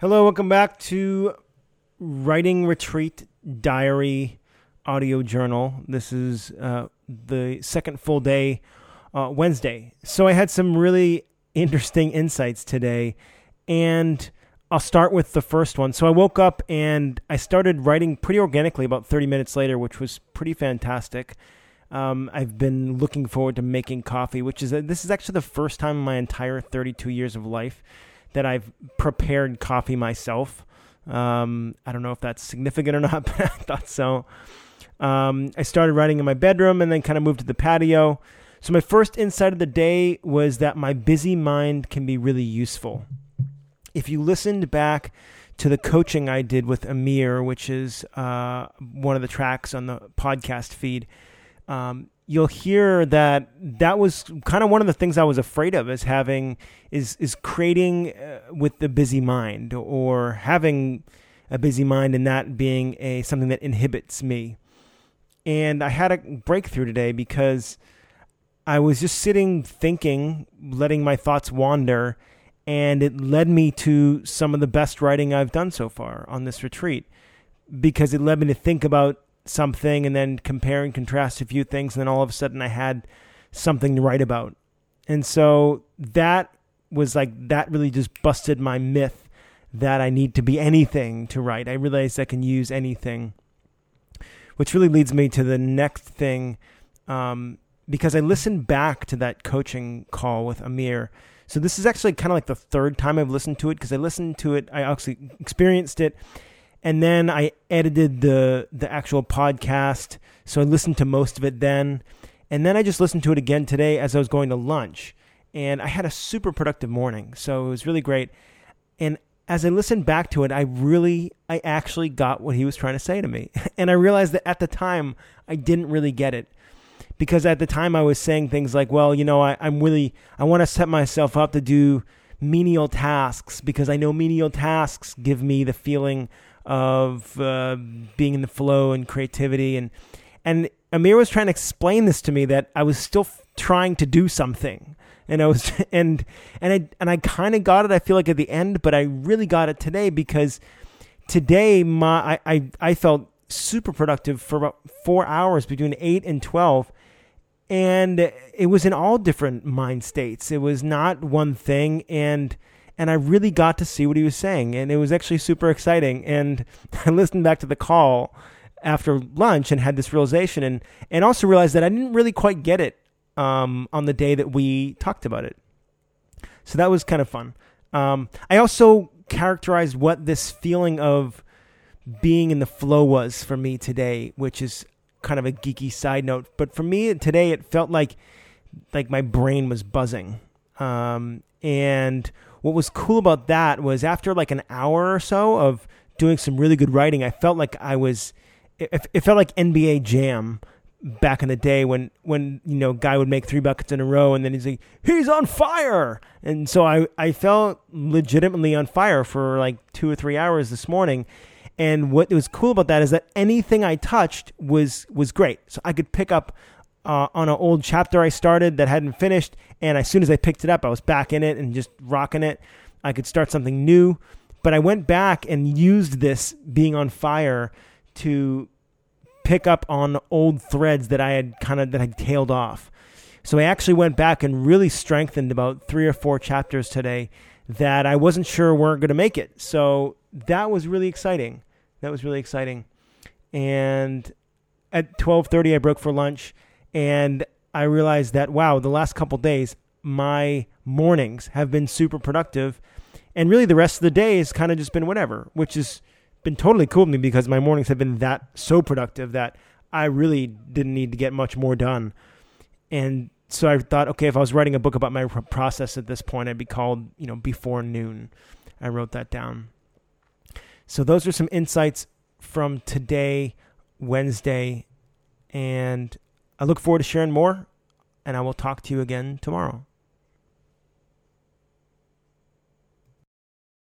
Hello, welcome back to Writing Retreat Diary Audio Journal. This is uh, the second full day, uh, Wednesday. So I had some really interesting insights today, and I'll start with the first one. So I woke up and I started writing pretty organically about 30 minutes later, which was pretty fantastic. Um, I've been looking forward to making coffee, which is this is actually the first time in my entire 32 years of life that I've prepared coffee myself. Um, I don't know if that's significant or not, but I thought so. Um, I started writing in my bedroom and then kind of moved to the patio. So, my first insight of the day was that my busy mind can be really useful. If you listened back to the coaching I did with Amir, which is uh, one of the tracks on the podcast feed, um, you'll hear that that was kind of one of the things I was afraid of is having is is creating uh, with the busy mind or having a busy mind and that being a something that inhibits me. And I had a breakthrough today because I was just sitting thinking, letting my thoughts wander, and it led me to some of the best writing I've done so far on this retreat because it led me to think about something and then compare and contrast a few things and then all of a sudden I had something to write about. And so that was like that really just busted my myth that I need to be anything to write. I realized I can use anything. Which really leads me to the next thing um, because I listened back to that coaching call with Amir. So this is actually kind of like the third time I've listened to it because I listened to it, I actually experienced it and then I edited the the actual podcast. So I listened to most of it then, and then I just listened to it again today as I was going to lunch. And I had a super productive morning, so it was really great. And as I listened back to it, I really, I actually got what he was trying to say to me. And I realized that at the time, I didn't really get it. Because at the time, I was saying things like, well, you know, I, I'm really, I want to set myself up to do menial tasks because I know menial tasks give me the feeling of uh, being in the flow and creativity. And and Amir was trying to explain this to me that I was still f- trying to do something. And I was and and I and I kind of got it I feel like at the end but I really got it today because today my I I, I felt super productive for about 4 hours between 8 and 12 and it was in all different mind states. It was not one thing. And and I really got to see what he was saying, and it was actually super exciting. And I listened back to the call after lunch and had this realization, and and also realized that I didn't really quite get it um, on the day that we talked about it. So that was kind of fun. Um, I also characterized what this feeling of being in the flow was for me today, which is kind of a geeky side note. But for me today, it felt like like my brain was buzzing. Um, and what was cool about that was after like an hour or so of doing some really good writing, I felt like I was, it, it felt like NBA Jam back in the day when when you know guy would make three buckets in a row and then he's like he's on fire! And so I I felt legitimately on fire for like two or three hours this morning. And what was cool about that is that anything I touched was was great. So I could pick up uh, on an old chapter I started that hadn't finished. And as soon as I picked it up, I was back in it and just rocking it. I could start something new. But I went back and used this being on fire to pick up on old threads that I had kind of that had tailed off. So I actually went back and really strengthened about three or four chapters today that I wasn't sure weren't going to make it. So that was really exciting. That was really exciting. And at 12:30 I broke for lunch and I realized that wow, the last couple days my mornings have been super productive, and really the rest of the day has kind of just been whatever, which has been totally cool to me because my mornings have been that so productive that I really didn't need to get much more done, and so I thought, okay, if I was writing a book about my process at this point, I'd be called, you know, Before Noon. I wrote that down. So those are some insights from today, Wednesday, and I look forward to sharing more, and I will talk to you again tomorrow.